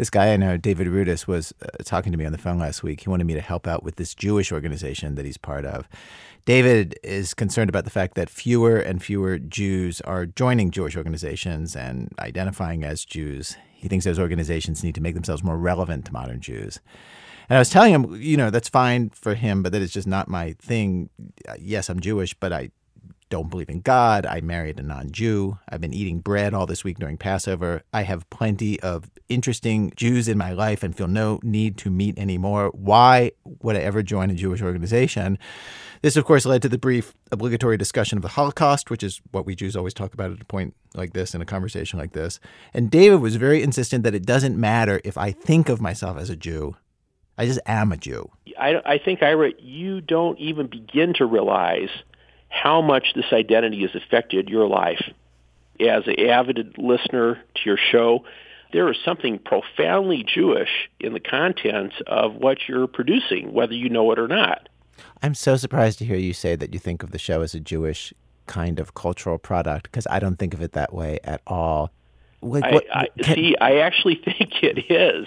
This guy I know, David Rudis, was uh, talking to me on the phone last week. He wanted me to help out with this Jewish organization that he's part of. David is concerned about the fact that fewer and fewer Jews are joining Jewish organizations and identifying as Jews. He thinks those organizations need to make themselves more relevant to modern Jews. And I was telling him, you know, that's fine for him, but that is just not my thing. Yes, I'm Jewish, but I don't believe in God. I married a non Jew. I've been eating bread all this week during Passover. I have plenty of interesting Jews in my life and feel no need to meet anymore. Why would I ever join a Jewish organization? This, of course, led to the brief obligatory discussion of the Holocaust, which is what we Jews always talk about at a point like this in a conversation like this. And David was very insistent that it doesn't matter if I think of myself as a Jew. I just am a Jew. I, I think, Ira, you don't even begin to realize how much this identity has affected your life. As an avid listener to your show, there is something profoundly Jewish in the content of what you're producing, whether you know it or not. I'm so surprised to hear you say that you think of the show as a Jewish kind of cultural product because I don't think of it that way at all. Like, I, what, I, can... see, I actually think it is.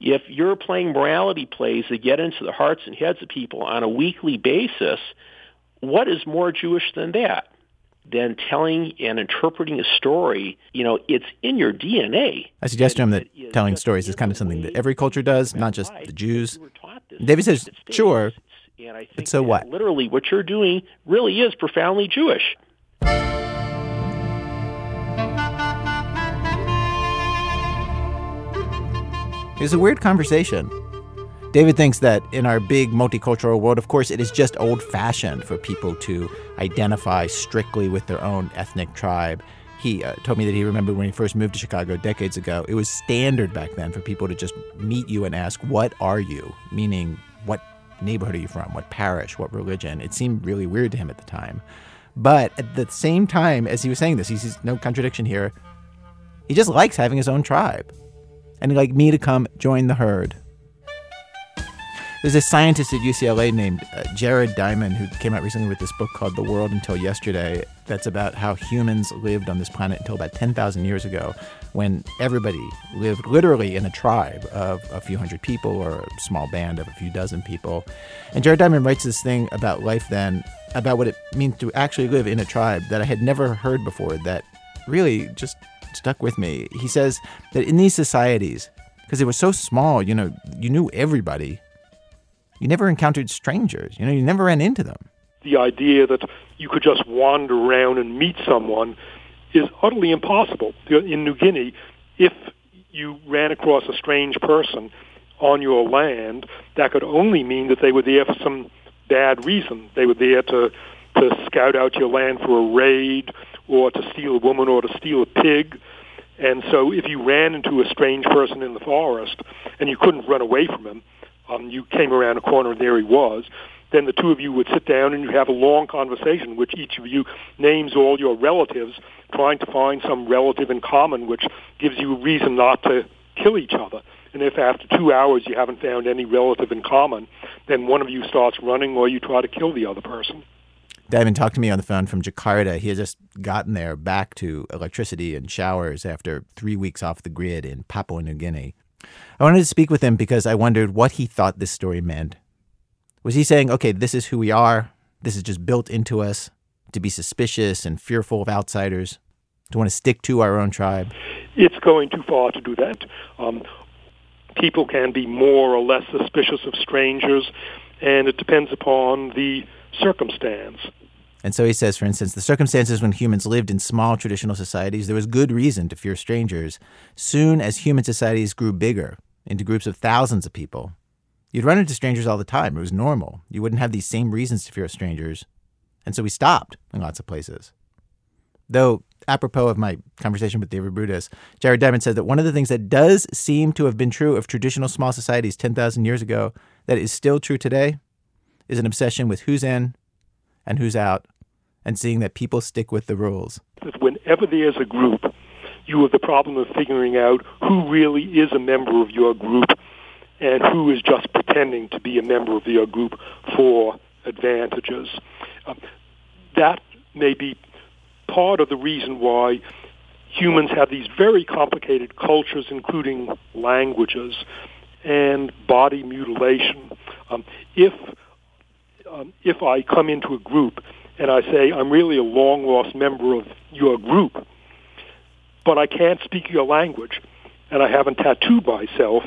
If you're playing morality plays that get into the hearts and heads of people on a weekly basis, what is more Jewish than that? Than telling and interpreting a story, you know, it's in your DNA. I suggest to him that telling stories is kind of something that every culture does, not just the Jews. David says, sure, and I think but so what? literally what you're doing really is profoundly Jewish. It's a weird conversation. David thinks that in our big multicultural world, of course, it is just old fashioned for people to identify strictly with their own ethnic tribe. He uh, told me that he remembered when he first moved to Chicago decades ago, it was standard back then for people to just meet you and ask, What are you? Meaning, what neighborhood are you from? What parish? What religion? It seemed really weird to him at the time. But at the same time, as he was saying this, he sees no contradiction here. He just likes having his own tribe. And he'd like me to come join the herd. There's a scientist at UCLA named uh, Jared Diamond who came out recently with this book called The World Until Yesterday. That's about how humans lived on this planet until about 10,000 years ago, when everybody lived literally in a tribe of a few hundred people or a small band of a few dozen people. And Jared Diamond writes this thing about life then, about what it means to actually live in a tribe that I had never heard before, that really just stuck with me. He says that in these societies, because they were so small, you know, you knew everybody you never encountered strangers. You know, you never ran into them. The idea that you could just wander around and meet someone is utterly impossible. In New Guinea, if you ran across a strange person on your land, that could only mean that they were there for some bad reason. They were there to to scout out your land for a raid or to steal a woman or to steal a pig. And so if you ran into a strange person in the forest and you couldn't run away from him, um, you came around a corner and there he was. Then the two of you would sit down and you have a long conversation, which each of you names all your relatives, trying to find some relative in common, which gives you a reason not to kill each other. And if after two hours you haven't found any relative in common, then one of you starts running or you try to kill the other person. Diamond talked to me on the phone from Jakarta. He had just gotten there back to electricity and showers after three weeks off the grid in Papua New Guinea. I wanted to speak with him because I wondered what he thought this story meant. Was he saying, okay, this is who we are, this is just built into us to be suspicious and fearful of outsiders, to want to stick to our own tribe? It's going too far to do that. Um, people can be more or less suspicious of strangers, and it depends upon the circumstance. And so he says, for instance, the circumstances when humans lived in small traditional societies, there was good reason to fear strangers. Soon as human societies grew bigger, into groups of thousands of people, you'd run into strangers all the time. It was normal. You wouldn't have these same reasons to fear strangers. And so we stopped in lots of places. Though, apropos of my conversation with David Rudis, Jared Diamond said that one of the things that does seem to have been true of traditional small societies 10,000 years ago that is still true today is an obsession with who's in and who's out and seeing that people stick with the rules. Whenever there's a group, you have the problem of figuring out who really is a member of your group and who is just pretending to be a member of your group for advantages. Um, that may be part of the reason why humans have these very complicated cultures, including languages and body mutilation. Um, if um, if I come into a group and I say I'm really a long lost member of your group, but I can't speak your language and I haven't tattooed myself,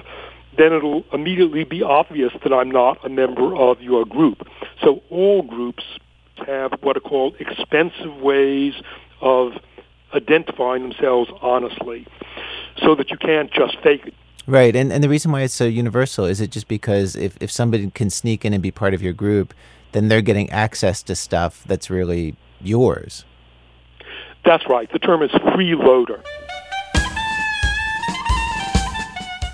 then it'll immediately be obvious that I'm not a member of your group. So all groups have what are called expensive ways of identifying themselves honestly so that you can't just fake it. Right. And, and the reason why it's so universal is it just because if, if somebody can sneak in and be part of your group, then they're getting access to stuff that's really yours. That's right. The term is freeloader.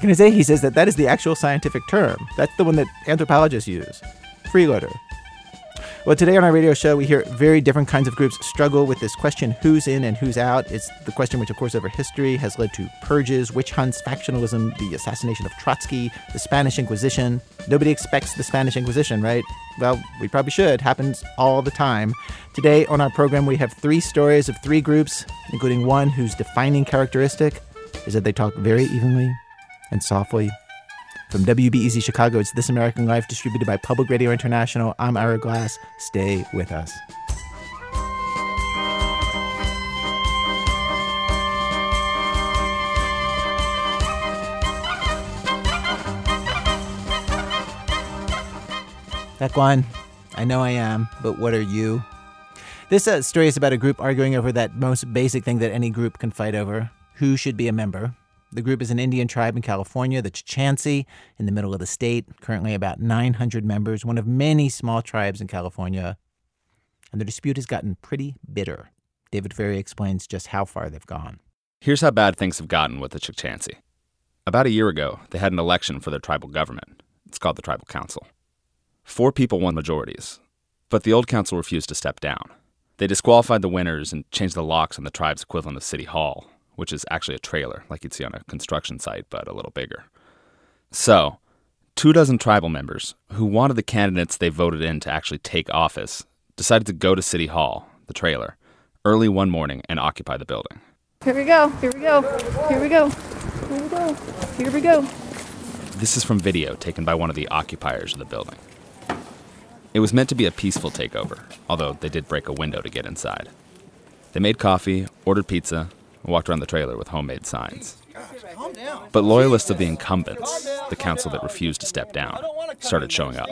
Can I say he says that that is the actual scientific term. That's the one that anthropologists use. Freeloader. Well, today on our radio show, we hear very different kinds of groups struggle with this question who's in and who's out. It's the question which, of course, over history has led to purges, witch hunts, factionalism, the assassination of Trotsky, the Spanish Inquisition. Nobody expects the Spanish Inquisition, right? Well, we probably should. Happens all the time. Today on our program, we have three stories of three groups, including one whose defining characteristic is that they talk very evenly and softly from WBEZ Chicago, it's This American Life, distributed by Public Radio International. I'm Ira Glass. Stay with us. That I know I am, but what are you? This uh, story is about a group arguing over that most basic thing that any group can fight over who should be a member. The group is an Indian tribe in California, the Chukchansi, in the middle of the state, currently about 900 members, one of many small tribes in California. And the dispute has gotten pretty bitter. David Ferry explains just how far they've gone. Here's how bad things have gotten with the Chukchansi. About a year ago, they had an election for their tribal government. It's called the Tribal Council. Four people won majorities, but the old council refused to step down. They disqualified the winners and changed the locks on the tribe's equivalent of City Hall, which is actually a trailer, like you'd see on a construction site, but a little bigger. So, two dozen tribal members who wanted the candidates they voted in to actually take office decided to go to City Hall, the trailer, early one morning and occupy the building. Here we go, here we go, here we go, here we go, here we go. This is from video taken by one of the occupiers of the building. It was meant to be a peaceful takeover, although they did break a window to get inside. They made coffee, ordered pizza, walked around the trailer with homemade signs. But loyalists of the incumbents, the council that refused to step down, started showing up.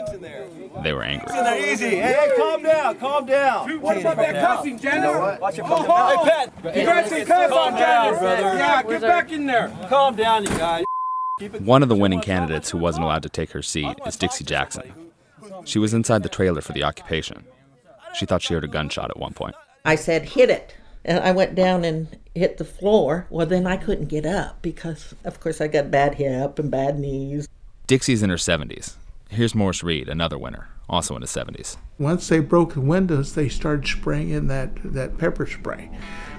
They were angry. Easy. Hey, calm down, calm down. What about that cussing, Jenna? Watch your Oh, hey, Pat, you got some cuss on down, Jenna. brother. Yeah, get back in there. Calm down, you guys. One of the winning candidates who wasn't allowed to take her seat is Dixie Jackson. She was inside the trailer for the occupation. She thought she heard a gunshot at one point. I said, hit it. And I went down and hit the floor. Well, then I couldn't get up because, of course, I got bad hip and bad knees. Dixie's in her 70s. Here's Morris Reed, another winner, also in his 70s. Once they broke the windows, they started spraying in that, that pepper spray.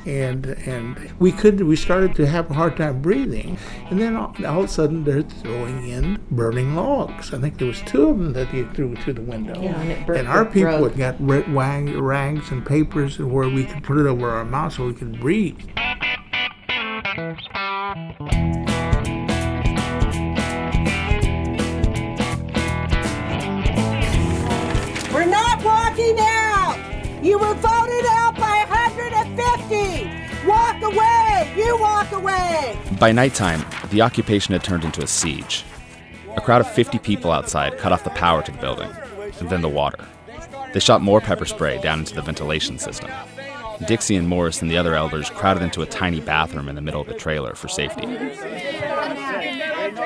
And and we could we started to have a hard time breathing, and then all, all of a sudden they're throwing in burning logs. I think there was two of them that they threw through the window. Yeah, and it burnt And our the people throat. had got red wang, rags and papers where we could put it over our mouth so we could breathe. We're not walking out. You were voted out by 150. Away. You walk away. By nighttime, the occupation had turned into a siege. A crowd of 50 people outside cut off the power to the building, and then the water. They shot more pepper spray down into the ventilation system. Dixie and Morris and the other elders crowded into a tiny bathroom in the middle of the trailer for safety.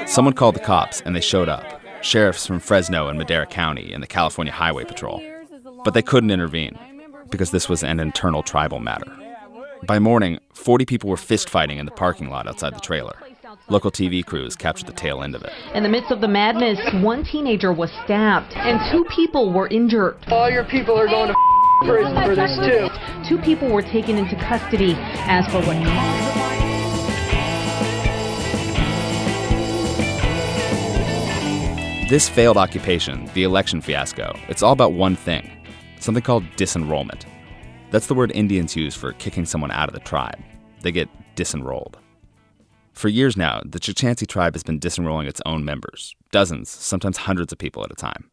Someone called the cops, and they showed up sheriffs from Fresno and Madera County and the California Highway Patrol. But they couldn't intervene because this was an internal tribal matter. By morning, 40 people were fist fighting in the parking lot outside the trailer. Local TV crews captured the tail end of it. In the midst of the madness, one teenager was stabbed and two people were injured. All your people are going to prison for this too. Two people were taken into custody as for what This failed occupation, the election fiasco, it's all about one thing something called disenrollment. That's the word Indians use for kicking someone out of the tribe. They get disenrolled. For years now, the Chukchansi tribe has been disenrolling its own members, dozens, sometimes hundreds of people at a time.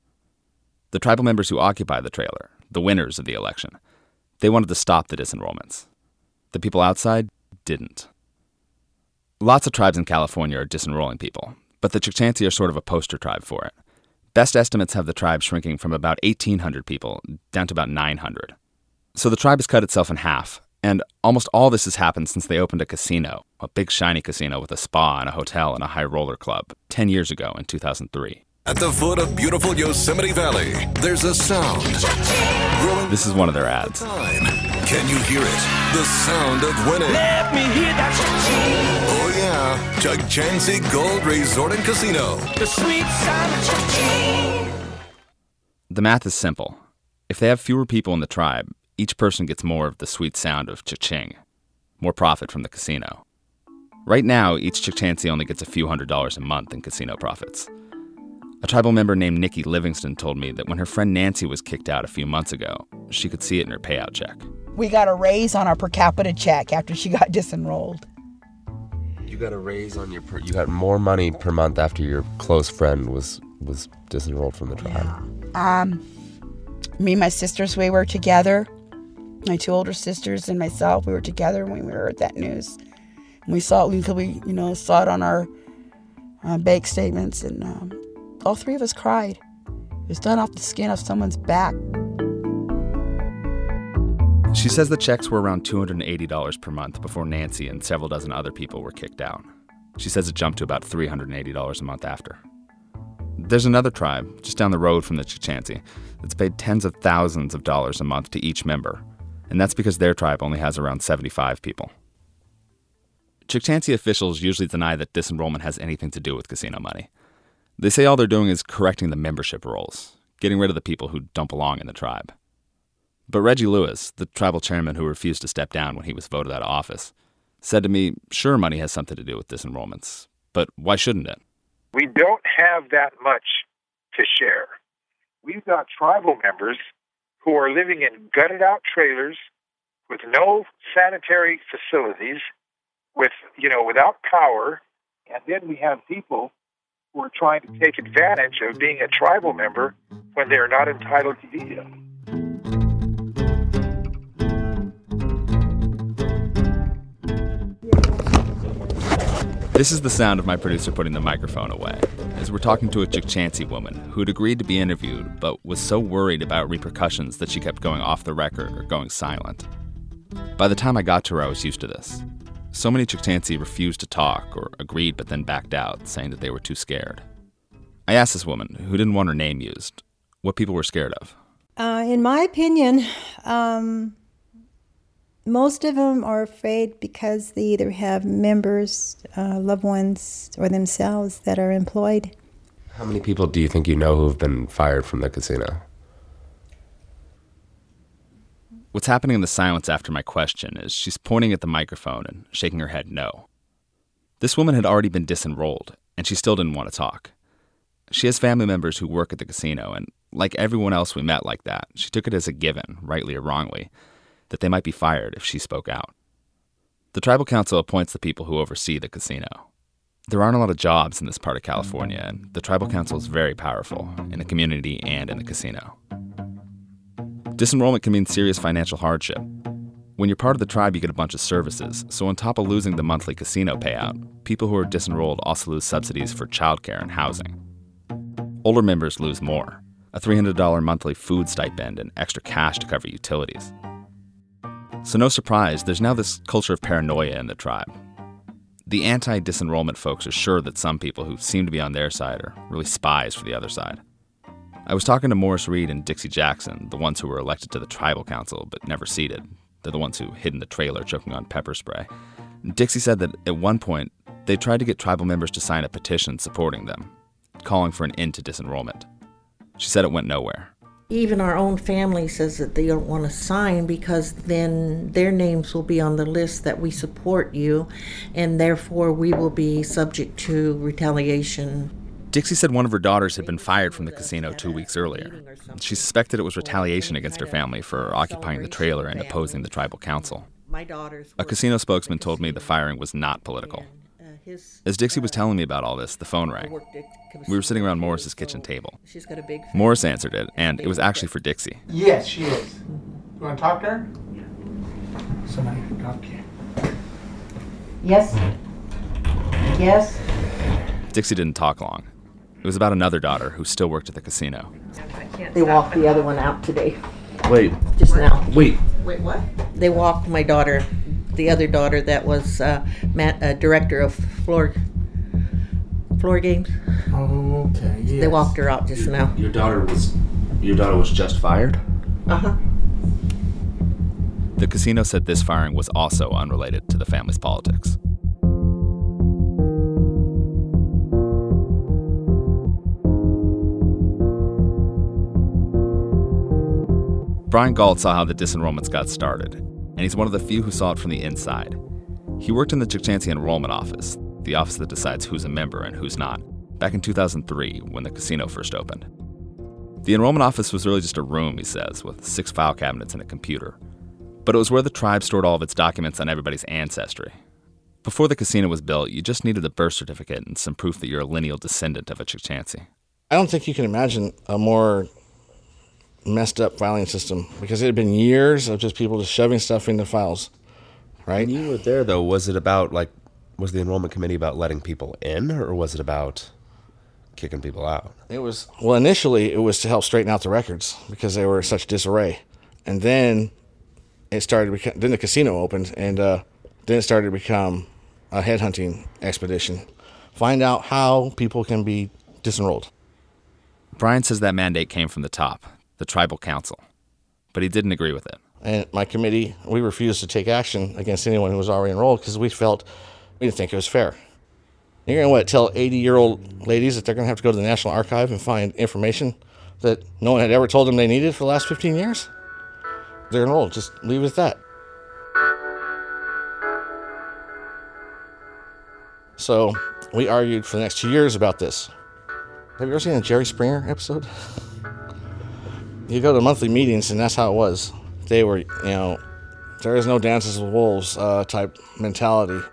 The tribal members who occupy the trailer, the winners of the election, they wanted to stop the disenrollments. The people outside didn't. Lots of tribes in California are disenrolling people, but the Chukchansi are sort of a poster tribe for it. Best estimates have the tribe shrinking from about 1,800 people down to about 900. So the tribe has cut itself in half, and almost all this has happened since they opened a casino, a big shiny casino with a spa and a hotel and a high roller club, 10 years ago in 2003. At the foot of beautiful Yosemite Valley, there's a sound. Growing This is one of their ads. time. Can you hear it? The sound of winning. Let me hear that Oh yeah, Chukchansi Gold Resort and Casino. the sweet sound of cha-ching. The math is simple. If they have fewer people in the tribe, each person gets more of the sweet sound of cha-ching, more profit from the casino. Right now, each Chukchansi only gets a few hundred dollars a month in casino profits. A tribal member named Nikki Livingston told me that when her friend Nancy was kicked out a few months ago, she could see it in her payout check. We got a raise on our per capita check after she got disenrolled. You got a raise on your per, you got more money per month after your close friend was was disenrolled from the tribe. Um, me and my sisters, we were together. My two older sisters and myself, we were together when we heard that news. And we saw it until we, you know, saw it on our uh, bank statements, and um, all three of us cried. It was done off the skin of someone's back. She says the checks were around $280 per month before Nancy and several dozen other people were kicked out. She says it jumped to about $380 a month after. There's another tribe just down the road from the Chukchansi that's paid tens of thousands of dollars a month to each member, and that's because their tribe only has around 75 people. Chukchansi officials usually deny that disenrollment has anything to do with casino money. They say all they're doing is correcting the membership rolls, getting rid of the people who don't belong in the tribe. But Reggie Lewis, the tribal chairman who refused to step down when he was voted out of office, said to me, sure, money has something to do with disenrollments, but why shouldn't it? We don't have that much to share. We've got tribal members who are living in gutted out trailers with no sanitary facilities, with you know, without power, and then we have people who are trying to take advantage of being a tribal member when they're not entitled to be it. This is the sound of my producer putting the microphone away, we're talking to a Chukchansi woman who had agreed to be interviewed but was so worried about repercussions that she kept going off the record or going silent. By the time I got to her, I was used to this. So many Chukchansi refused to talk or agreed but then backed out, saying that they were too scared. I asked this woman, who didn't want her name used, what people were scared of. Uh, in my opinion, um, most of them are afraid because they either have members, uh, loved ones, or themselves that are employed. How many people do you think you know who have been fired from the casino? What's happening in the silence after my question is she's pointing at the microphone and shaking her head no. This woman had already been disenrolled, and she still didn't want to talk. She has family members who work at the casino, and like everyone else we met like that, she took it as a given, rightly or wrongly, that they might be fired if she spoke out. The tribal council appoints the people who oversee the casino. There aren't a lot of jobs in this part of California, and the tribal council is very powerful in the community and in the casino. Disenrollment can mean serious financial hardship. When you're part of the tribe, you get a bunch of services, so on top of losing the monthly casino payout, people who are disenrolled also lose subsidies for childcare and housing. Older members lose more a $300 monthly food stipend and extra cash to cover utilities. So, no surprise, there's now this culture of paranoia in the tribe. The anti disenrollment folks are sure that some people who seem to be on their side are really spies for the other side. I was talking to Morris Reed and Dixie Jackson, the ones who were elected to the tribal council but never seated. They're the ones who hid in the trailer choking on pepper spray. Dixie said that at one point, they tried to get tribal members to sign a petition supporting them, calling for an end to disenrollment. She said it went nowhere. Even our own family says that they don't want to sign because then their names will be on the list that we support you, and therefore we will be subject to retaliation. Dixie said one of her daughters had been fired from the casino two weeks earlier. She suspected it was retaliation against her family for occupying the trailer and opposing the tribal council. My daughters. A casino spokesman told me the firing was not political. Uh, As Dixie was telling me about all this, the phone rang. at We were sitting around Morris's kitchen table. She's got a big. Morris answered it, and it was actually for Dixie. Yes, she is. You want to talk to her? Somebody can talk to you. Yes. Yes. Dixie didn't talk long. It was about another daughter who still worked at the casino. They walked the other one out today, Wait. just now. Wait. Wait, what? They walked my daughter, the other daughter that was uh, Matt, uh, director of floor floor games. Oh, okay. They walked her out just now. Your daughter was your daughter was just fired? Uh huh. The casino said this firing was also unrelated to the family's politics. Brian Galt saw how the disenrollments got started, and he's one of the few who saw it from the inside. He worked in the Chukchansi Enrollment Office, the office that decides who's a member and who's not, back in 2003 when the casino first opened. The enrollment office was really just a room, he says, with six file cabinets and a computer. But it was where the tribe stored all of its documents on everybody's ancestry. Before the casino was built, you just needed a birth certificate and some proof that you're a lineal descendant of a Chukchansi. I don't think you can imagine a more messed up filing system because it had been years of just people just shoving stuff into files, right? When you were there though, was it about like was the enrollment committee about letting people in or was it about kicking people out? It was well initially it was to help straighten out the records because they were in such disarray, and then it started. to Then the casino opened, and uh, then it started to become a headhunting expedition. Find out how people can be disenrolled. Brian says that mandate came from the top, the tribal council, but he didn't agree with it. And my committee, we refused to take action against anyone who was already enrolled because we felt we didn't think it was fair. You're going to what tell 80 year old ladies that they're going to have to go to the National Archive and find information that no one had ever told them they needed for the last 15 years? They're enrolled. Just leave it at that. So we argued for the next two years about this. Have you ever seen a Jerry Springer episode? you go to monthly meetings, and that's how it was. They were, you know, there is no dances with wolves uh, type mentality.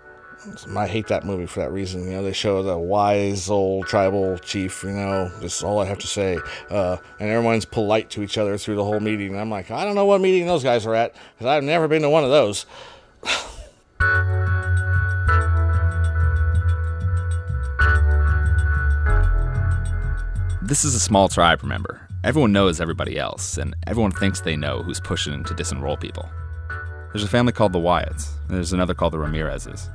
I hate that movie for that reason. You know, they show the wise old tribal chief. You know, that's all I have to say. Uh, and everyone's polite to each other through the whole meeting. And I'm like, I don't know what meeting those guys are at because I've never been to one of those. This is a small tribe, remember. Everyone knows everybody else, and everyone thinks they know who's pushing to disenroll people. There's a family called the Wyatts, and there's another called the Ramirezes.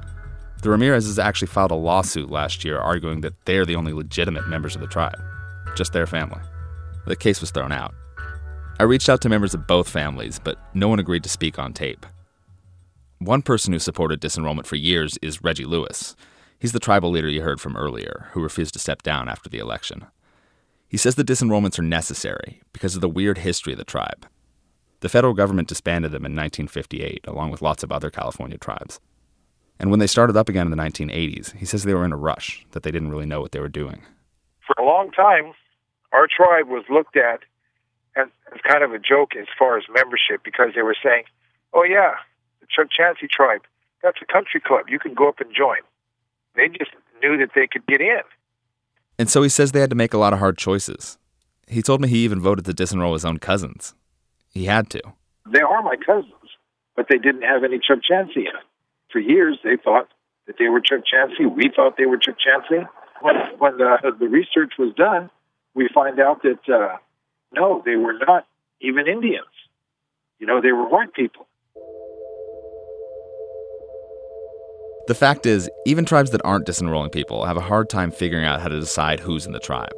The Ramirezes actually filed a lawsuit last year arguing that they're the only legitimate members of the tribe, just their family. The case was thrown out. I reached out to members of both families, but no one agreed to speak on tape. One person who supported disenrollment for years is Reggie Lewis. He's the tribal leader you heard from earlier, who refused to step down after the election. He says the disenrollments are necessary because of the weird history of the tribe. The federal government disbanded them in 1958, along with lots of other California tribes. And when they started up again in the 1980s, he says they were in a rush, that they didn't really know what they were doing. For a long time, our tribe was looked at as, as kind of a joke as far as membership because they were saying, oh, yeah, the Chukchansi tribe, that's a country club. You can go up and join. They just knew that they could get in. And so he says they had to make a lot of hard choices. He told me he even voted to disenroll his own cousins. He had to. They are my cousins, but they didn't have any Chukchansi in it. For years, they thought that they were Chukchansi. We thought they were Chukchansi. When, when the, the research was done, we find out that uh, no, they were not even Indians. You know, they were white people. The fact is, even tribes that aren't disenrolling people have a hard time figuring out how to decide who's in the tribe.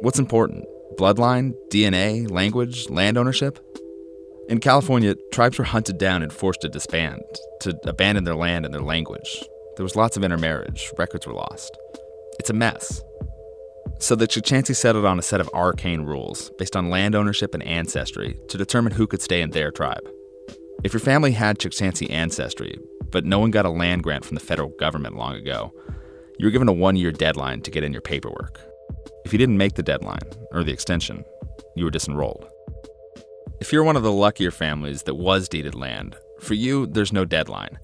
What's important? Bloodline, DNA, language, land ownership? In California, tribes were hunted down and forced to disband, to abandon their land and their language. There was lots of intermarriage, records were lost. It's a mess. So the Chukchansi settled on a set of arcane rules based on land ownership and ancestry to determine who could stay in their tribe. If your family had Chukchansi ancestry, but no one got a land grant from the federal government long ago, you were given a one year deadline to get in your paperwork. If you didn't make the deadline, or the extension, you were disenrolled. If you're one of the luckier families that was deeded land, For you, there's no deadline,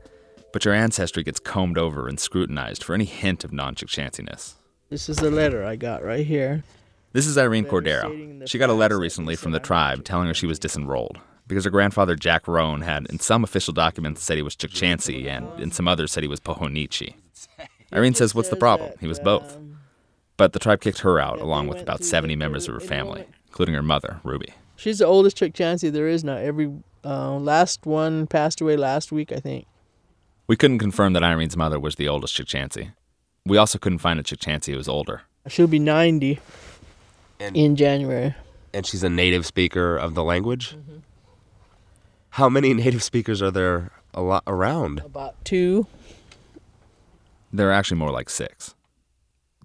but your ancestry gets combed over and scrutinized for any hint of non Chukchansiness. This is the letter I got right here. This is Irene Cordero. She got a letter recently from the tribe telling her she was disenrolled because her grandfather Jack Roan had, in some official documents, said he was Chukchansi and in some others said he was Pohonichi. Irene says, What's the problem? He was both. But the tribe kicked her out, along with about 70 members of her family, including her mother, Ruby. She's the oldest Chukchansi there is now. Every uh, last one passed away last week, I think. We couldn't confirm that Irene's mother was the oldest Chukchansi. We also couldn't find a Chukchansi who was older. She'll be 90 And- in January. And she's a native speaker of the language? How many native speakers are there a lot around? About two. There are actually more like six.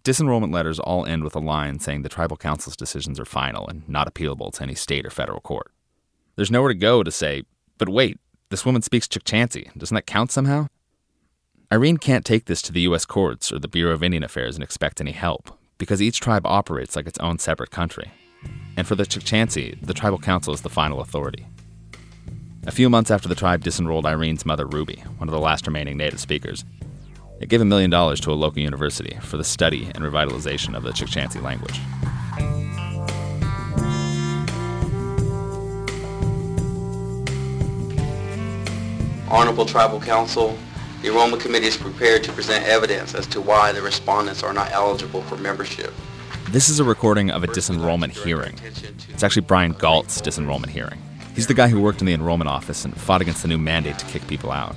Disenrollment letters all end with a line saying the tribal council's decisions are final and not appealable to any state or federal court. There's nowhere to go to say, but wait, this woman speaks Chukchansi. Doesn't that count somehow? Irene can't take this to the U.S. courts or the Bureau of Indian Affairs and expect any help, because each tribe operates like its own separate country. And for the Chukchansi, the tribal council is the final authority. A few months after the tribe disenrolled Irene's mother, Ruby, one of the last remaining native speakers, it gave a million dollars to a local university for the study and revitalization of the Chukchansi language. Honorable Tribal Council, the Enrollment Committee is prepared to present evidence as to why the respondents are not eligible for membership. This is a recording of a disenrollment hearing. It's actually Brian Galt's disenrollment hearing. He's the guy who worked in the enrollment office and fought against the new mandate to kick people out.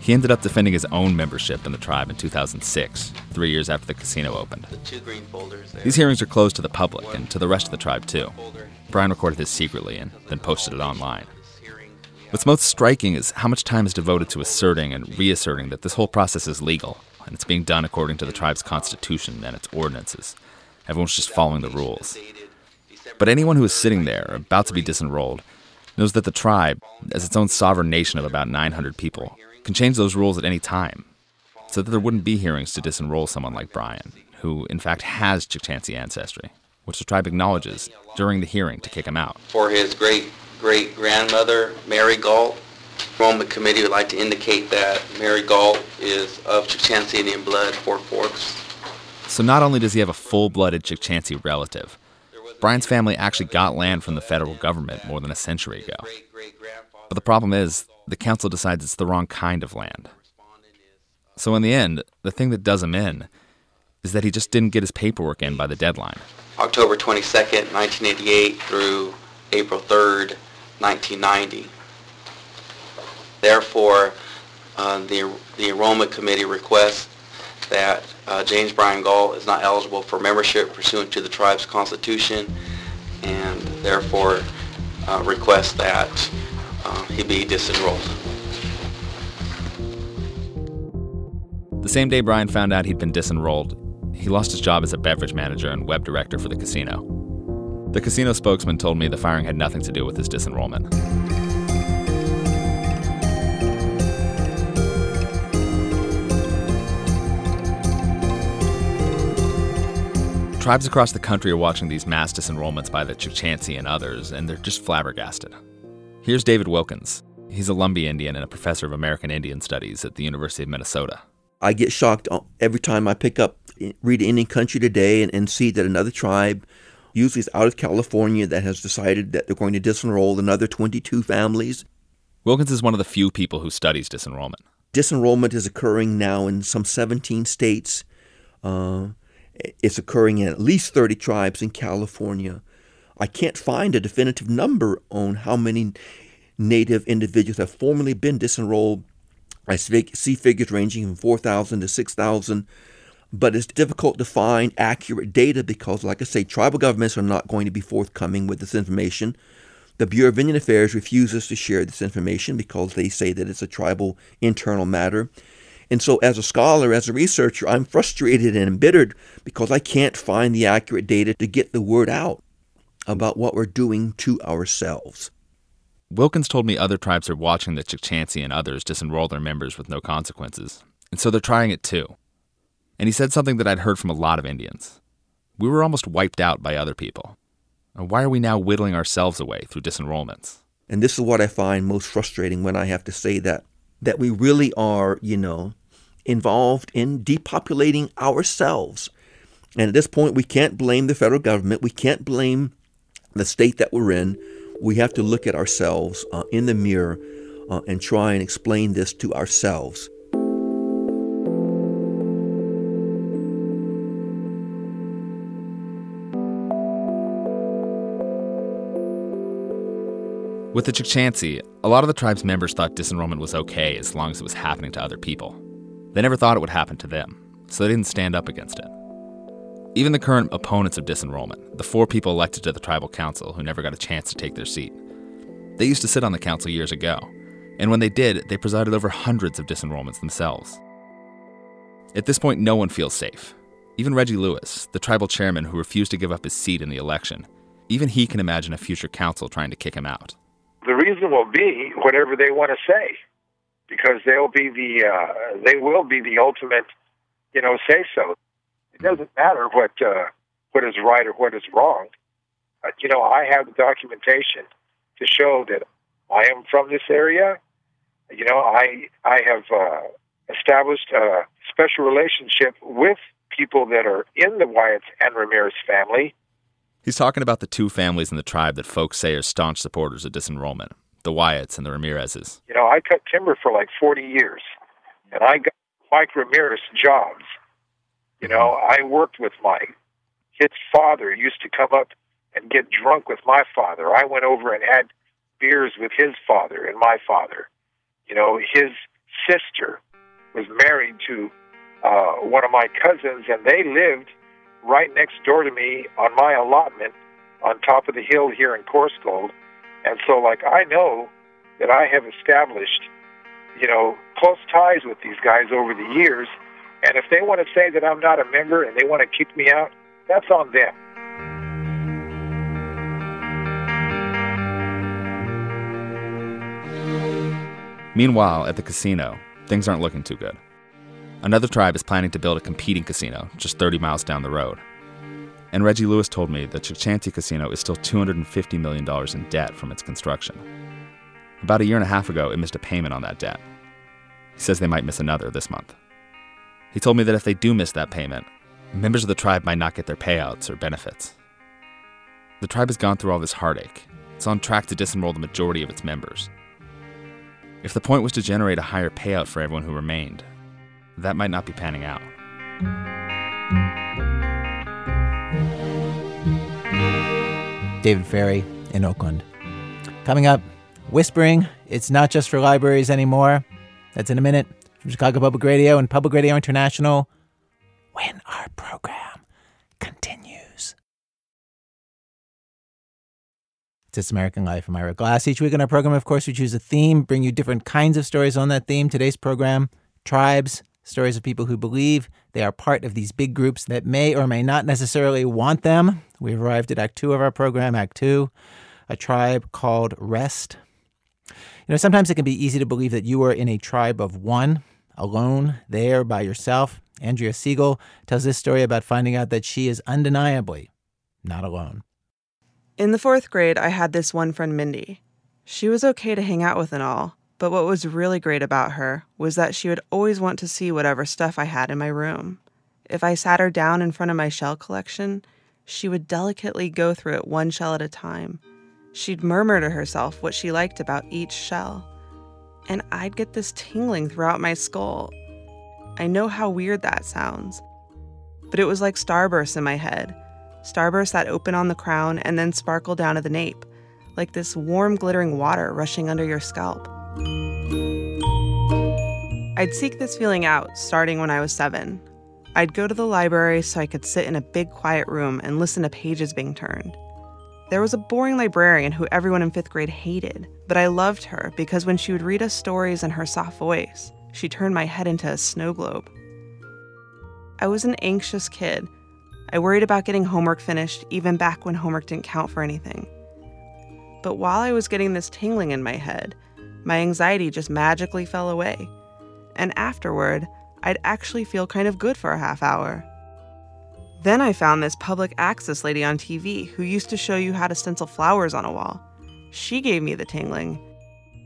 He ended up defending his own membership in the tribe in 2006, three years after the casino opened. Two green folders there. These hearings are closed to the public and to the rest of the tribe, too. Brian recorded this secretly and then posted it online. What's most striking is how much time is devoted to asserting and reasserting that this whole process is legal and it's being done according to the tribe's constitution and its ordinances. Everyone's just following the rules. But anyone who is sitting there, about to be disenrolled, knows that the tribe, as its own sovereign nation of about 900 people, can change those rules at any time, so that there wouldn't be hearings to disenroll someone like Brian, who in fact has Chukchansi ancestry, which the tribe acknowledges during the hearing to kick him out. For his great great grandmother, Mary Galt, Enrollment Committee would like to indicate that Mary Galt is of Chukchansi Indian blood, Four Forks. So not only does he have a full-blooded Chukchansi relative, Brian's family actually got land from the federal government more than a century ago. But the problem is, the council decides it's the wrong kind of land. So in the end, the thing that does him in is that he just didn't get his paperwork in by the deadline. October 22nd, 1988 through April 3rd, 1990. Therefore, uh, the, the Enrollment Committee requests that uh, James Brian Galt is not eligible for membership pursuant to the tribe's constitution and therefore uh, requests that uh, he be disenrolled. The same day Brian found out he'd been disenrolled, he lost his job as a beverage manager and web director for the casino. The casino spokesman told me the firing had nothing to do with his disenrollment. Tribes across the country are watching these mass disenrollments by the Chukchansi and others, and they're just flabbergasted. Here's David Wilkins. He's a Lumbee Indian and a professor of American Indian Studies at the University of Minnesota. I get shocked every time I pick up, read Indian Country Today, and, and see that another tribe, usually it's out of California, that has decided that they're going to disenroll another 22 families. Wilkins is one of the few people who studies disenrollment. Disenrollment is occurring now in some 17 states. Uh, it's occurring in at least 30 tribes in California. I can't find a definitive number on how many Native individuals have formerly been disenrolled. I see figures ranging from 4,000 to 6,000, but it's difficult to find accurate data because, like I say, tribal governments are not going to be forthcoming with this information. The Bureau of Indian Affairs refuses to share this information because they say that it's a tribal internal matter. And so, as a scholar, as a researcher, I'm frustrated and embittered because I can't find the accurate data to get the word out about what we're doing to ourselves. Wilkins told me other tribes are watching the Chukchansi and others disenroll their members with no consequences, and so they're trying it too. And he said something that I'd heard from a lot of Indians. We were almost wiped out by other people. And why are we now whittling ourselves away through disenrollments? And this is what I find most frustrating when I have to say that that we really are, you know, involved in depopulating ourselves. And at this point, we can't blame the federal government. We can't blame the state that we're in. We have to look at ourselves uh, in the mirror uh, and try and explain this to ourselves. With the Chukchansi, a lot of the tribe's members thought disenrollment was okay as long as it was happening to other people. They never thought it would happen to them, so they didn't stand up against it. Even the current opponents of disenrollment, the four people elected to the tribal council who never got a chance to take their seat, they used to sit on the council years ago, and when they did, they presided over hundreds of disenrollments themselves. At this point, no one feels safe. Even Reggie Lewis, the tribal chairman who refused to give up his seat in the election, even he can imagine a future council trying to kick him out the reason will be whatever they want to say, because they'll be the uh, they will be the ultimate, you know, say so. It doesn't matter what uh, what is right or what is wrong. You know, I have the documentation to show that I am from this area. You know, I I have uh, established a special relationship with people that are in the Wyatt and Ramirez family He's talking about the two families in the tribe that folks say are staunch supporters of disenrollment the Wyatts and the Ramirezes. You know, I cut timber for like 40 years, and I got Mike Ramirez jobs. You know, I worked with Mike. His father used to come up and get drunk with my father. I went over and had beers with his father and my father. You know, his sister was married to uh, one of my cousins, and they lived right next door to me on my allotment on top of the hill here in Coarsegold. And so, like, I know that I have established, you know, close ties with these guys over the years. And if they want to say that I'm not a member and they want to kick me out, that's on them. Meanwhile, at the casino, things aren't looking too good. Another tribe is planning to build a competing casino just 30 miles down the road. And Reggie Lewis told me that Chukchansi Casino is still $250 million in debt from its construction. About a year and a half ago, it missed a payment on that debt. He says they might miss another this month. He told me that if they do miss that payment, members of the tribe might not get their payouts or benefits. The tribe has gone through all this heartache. It's on track to disenroll the majority of its members. If the point was to generate a higher payout for everyone who remained, that might not be panning out. David Ferry in Oakland. Coming up, Whispering, it's not just for libraries anymore. That's in a minute. From Chicago Public Radio and Public Radio International, when our program continues. It's American Life. I'm Ira Glass. Each week on our program, of course, we choose a theme, bring you different kinds of stories on that theme. Today's program, tribes, stories of people who believe they are part of these big groups that may or may not necessarily want them. We've arrived at Act Two of our program, Act Two, a tribe called Rest. You know, sometimes it can be easy to believe that you are in a tribe of one, alone, there by yourself. Andrea Siegel tells this story about finding out that she is undeniably not alone. In the fourth grade, I had this one friend, Mindy. She was okay to hang out with and all, but what was really great about her was that she would always want to see whatever stuff I had in my room. If I sat her down in front of my shell collection, she would delicately go through it one shell at a time. She'd murmur to herself what she liked about each shell. And I'd get this tingling throughout my skull. I know how weird that sounds, but it was like starbursts in my head. Starbursts that open on the crown and then sparkle down to the nape, like this warm, glittering water rushing under your scalp. I'd seek this feeling out starting when I was seven. I'd go to the library so I could sit in a big quiet room and listen to pages being turned. There was a boring librarian who everyone in fifth grade hated, but I loved her because when she would read us stories in her soft voice, she turned my head into a snow globe. I was an anxious kid. I worried about getting homework finished even back when homework didn't count for anything. But while I was getting this tingling in my head, my anxiety just magically fell away. And afterward, I'd actually feel kind of good for a half hour. Then I found this public access lady on TV who used to show you how to stencil flowers on a wall. She gave me the tingling.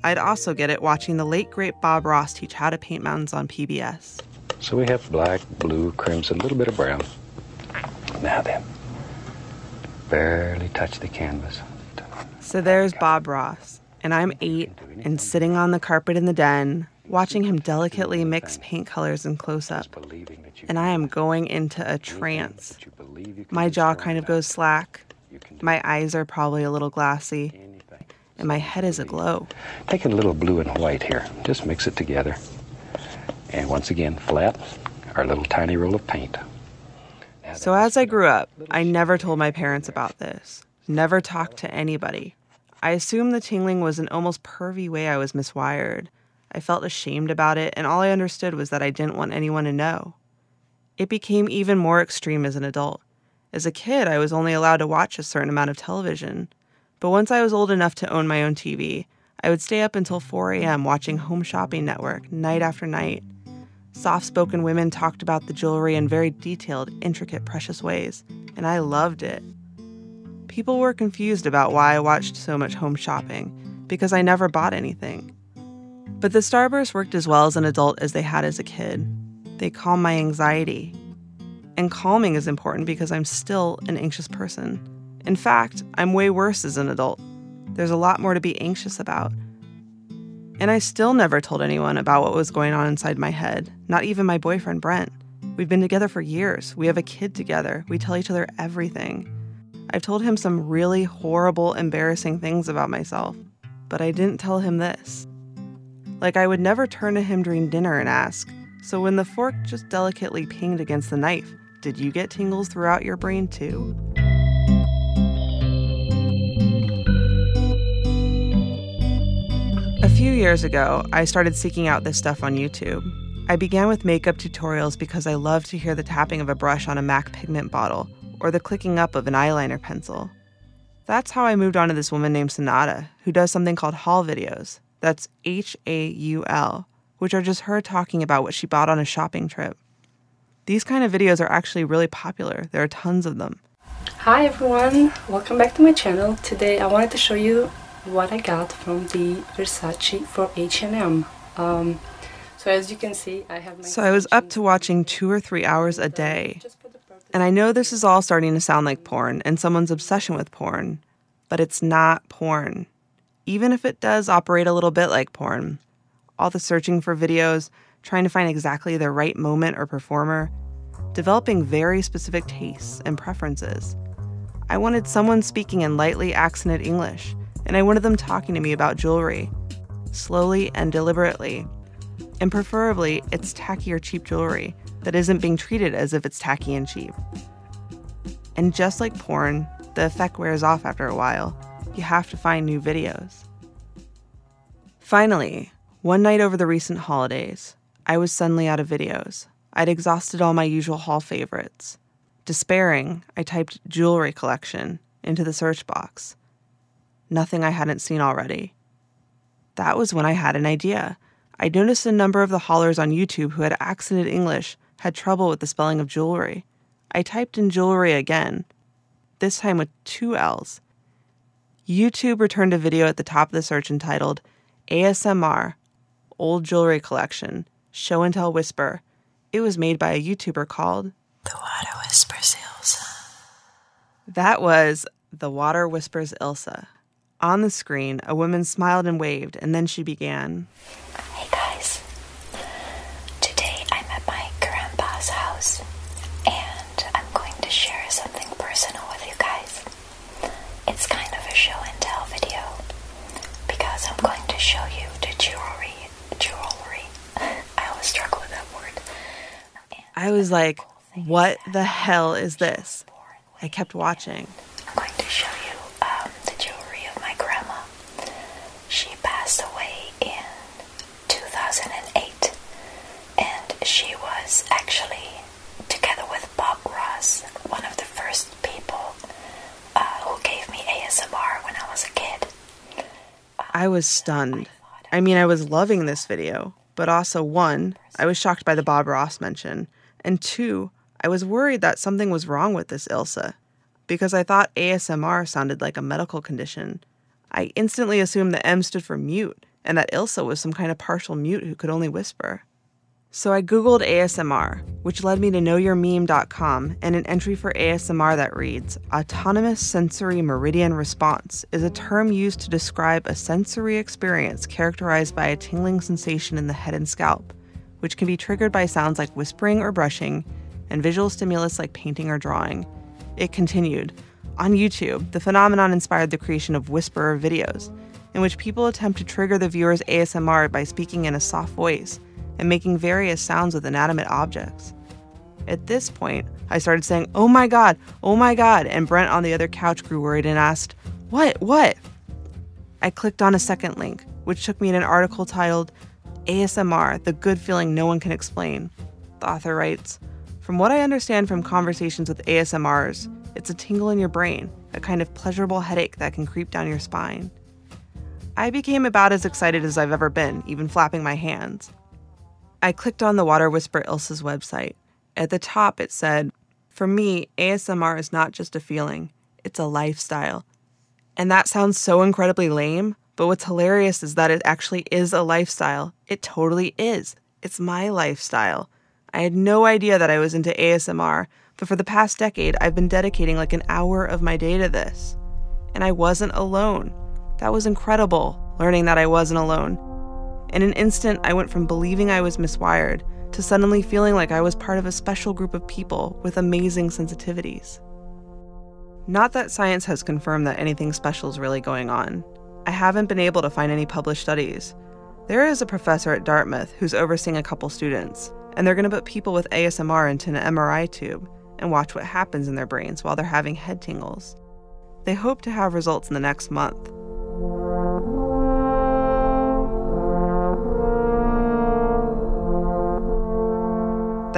I'd also get it watching the late great Bob Ross teach how to paint mountains on PBS. So we have black, blue, crimson, a little bit of brown. Now then, barely touch the canvas. So there's Bob Ross, and I'm eight and sitting on the carpet in the den, watching him delicately mix paint colors in close up. And I am going into a trance. My jaw kind of goes slack. My eyes are probably a little glassy. And my head is aglow. Take a little blue and white here. Just mix it together. And once again, flat, our little tiny roll of paint. So as I grew up, I never told my parents about this. Never talked to anybody. I assumed the tingling was an almost pervy way I was miswired. I felt ashamed about it, and all I understood was that I didn't want anyone to know. It became even more extreme as an adult. As a kid, I was only allowed to watch a certain amount of television. But once I was old enough to own my own TV, I would stay up until 4 a.m. watching Home Shopping Network night after night. Soft spoken women talked about the jewelry in very detailed, intricate, precious ways, and I loved it. People were confused about why I watched so much home shopping, because I never bought anything. But the Starburst worked as well as an adult as they had as a kid. They calm my anxiety. And calming is important because I'm still an anxious person. In fact, I'm way worse as an adult. There's a lot more to be anxious about. And I still never told anyone about what was going on inside my head, not even my boyfriend Brent. We've been together for years. We have a kid together. We tell each other everything. I've told him some really horrible, embarrassing things about myself, but I didn't tell him this. Like, I would never turn to him during dinner and ask, So when the fork just delicately pinged against the knife, did you get tingles throughout your brain too? A few years ago, I started seeking out this stuff on YouTube. I began with makeup tutorials because I love to hear the tapping of a brush on a MAC pigment bottle or the clicking up of an eyeliner pencil. That's how I moved on to this woman named Sonata, who does something called haul videos. That's H A U L, which are just her talking about what she bought on a shopping trip. These kind of videos are actually really popular. There are tons of them. Hi everyone, welcome back to my channel. Today I wanted to show you what I got from the Versace for H&M. Um, so as you can see, I have my So I was up to watching two or three hours a day. And I know this is all starting to sound like porn and someone's obsession with porn, but it's not porn. Even if it does operate a little bit like porn. All the searching for videos, trying to find exactly the right moment or performer, developing very specific tastes and preferences. I wanted someone speaking in lightly accented English, and I wanted them talking to me about jewelry, slowly and deliberately. And preferably, it's tacky or cheap jewelry that isn't being treated as if it's tacky and cheap. And just like porn, the effect wears off after a while. You have to find new videos. Finally, one night over the recent holidays, I was suddenly out of videos. I'd exhausted all my usual haul favorites. Despairing, I typed jewelry collection into the search box. Nothing I hadn't seen already. That was when I had an idea. I noticed a number of the haulers on YouTube who had accented English had trouble with the spelling of jewelry. I typed in jewelry again, this time with two L's. YouTube returned a video at the top of the search entitled ASMR Old Jewelry Collection Show and Tell Whisper. It was made by a YouTuber called The Water Whispers Ilsa. That was The Water Whispers Ilsa. On the screen, a woman smiled and waved, and then she began. Hey guys, today I'm at my grandpa's house and I'm going to share something personal with you guys. It's kind of a show and tell video I'm going to show you the jewelry. Jewelry. I always struggle with that word. I was like, what the hell is this? I kept watching. I'm going to show you um, the jewelry of my grandma. She passed away in 2008, and she was actually together with Bob Ross, one of the first people uh, who gave me ASMR when I was a kid. I was stunned. I mean, I was loving this video, but also one, I was shocked by the Bob Ross mention, and two, I was worried that something was wrong with this Ilsa because I thought ASMR sounded like a medical condition. I instantly assumed that M stood for mute and that Ilsa was some kind of partial mute who could only whisper. So I Googled ASMR, which led me to knowyourmeme.com and an entry for ASMR that reads Autonomous Sensory Meridian Response is a term used to describe a sensory experience characterized by a tingling sensation in the head and scalp, which can be triggered by sounds like whispering or brushing and visual stimulus like painting or drawing. It continued On YouTube, the phenomenon inspired the creation of whisperer videos, in which people attempt to trigger the viewer's ASMR by speaking in a soft voice and making various sounds with inanimate objects. At this point, I started saying, Oh my God, oh my God, and Brent on the other couch grew worried and asked, What, what? I clicked on a second link, which took me to an article titled ASMR, the good feeling no one can explain. The author writes, From what I understand from conversations with ASMRs, it's a tingle in your brain, a kind of pleasurable headache that can creep down your spine. I became about as excited as I've ever been, even flapping my hands. I clicked on the Water Whisper Ilsa's website. At the top, it said, For me, ASMR is not just a feeling, it's a lifestyle. And that sounds so incredibly lame, but what's hilarious is that it actually is a lifestyle. It totally is. It's my lifestyle. I had no idea that I was into ASMR, but for the past decade, I've been dedicating like an hour of my day to this. And I wasn't alone. That was incredible, learning that I wasn't alone. In an instant, I went from believing I was miswired to suddenly feeling like I was part of a special group of people with amazing sensitivities. Not that science has confirmed that anything special is really going on. I haven't been able to find any published studies. There is a professor at Dartmouth who's overseeing a couple students, and they're going to put people with ASMR into an MRI tube and watch what happens in their brains while they're having head tingles. They hope to have results in the next month.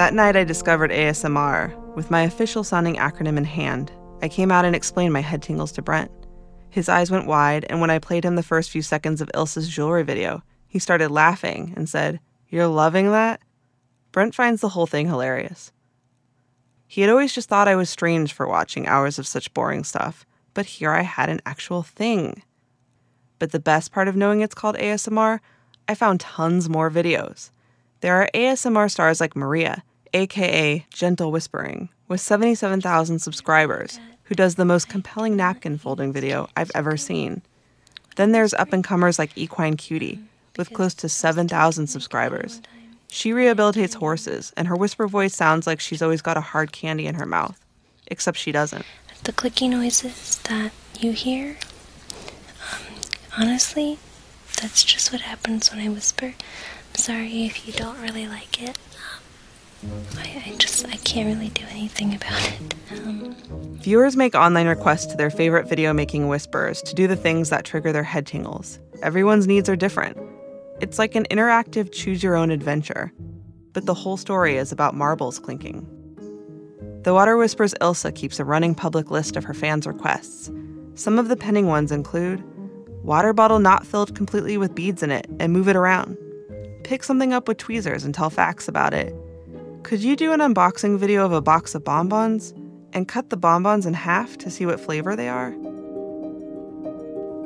That night, I discovered ASMR. With my official sounding acronym in hand, I came out and explained my head tingles to Brent. His eyes went wide, and when I played him the first few seconds of Ilsa's jewelry video, he started laughing and said, You're loving that? Brent finds the whole thing hilarious. He had always just thought I was strange for watching hours of such boring stuff, but here I had an actual thing. But the best part of knowing it's called ASMR, I found tons more videos. There are ASMR stars like Maria, aka Gentle Whispering, with 77,000 subscribers, who does the most compelling napkin folding video I've ever seen. Then there's up and comers like Equine Cutie, with close to 7,000 subscribers. She rehabilitates horses, and her whisper voice sounds like she's always got a hard candy in her mouth, except she doesn't. The clicky noises that you hear, um, honestly, that's just what happens when I whisper. I'm sorry if you don't really like it. I, I just I can't really do anything about it. Um, Viewers make online requests to their favorite video making whispers to do the things that trigger their head tingles. Everyone's needs are different. It's like an interactive choose your own adventure, but the whole story is about marbles clinking. The Water Whispers Ilsa keeps a running public list of her fans' requests. Some of the pending ones include water bottle not filled completely with beads in it and move it around. Pick something up with tweezers and tell facts about it. Could you do an unboxing video of a box of bonbons and cut the bonbons in half to see what flavor they are?